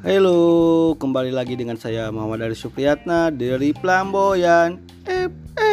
Halo, kembali lagi dengan saya Muhammad Ari Supriyatna dari Plamboyan. Eh, eh.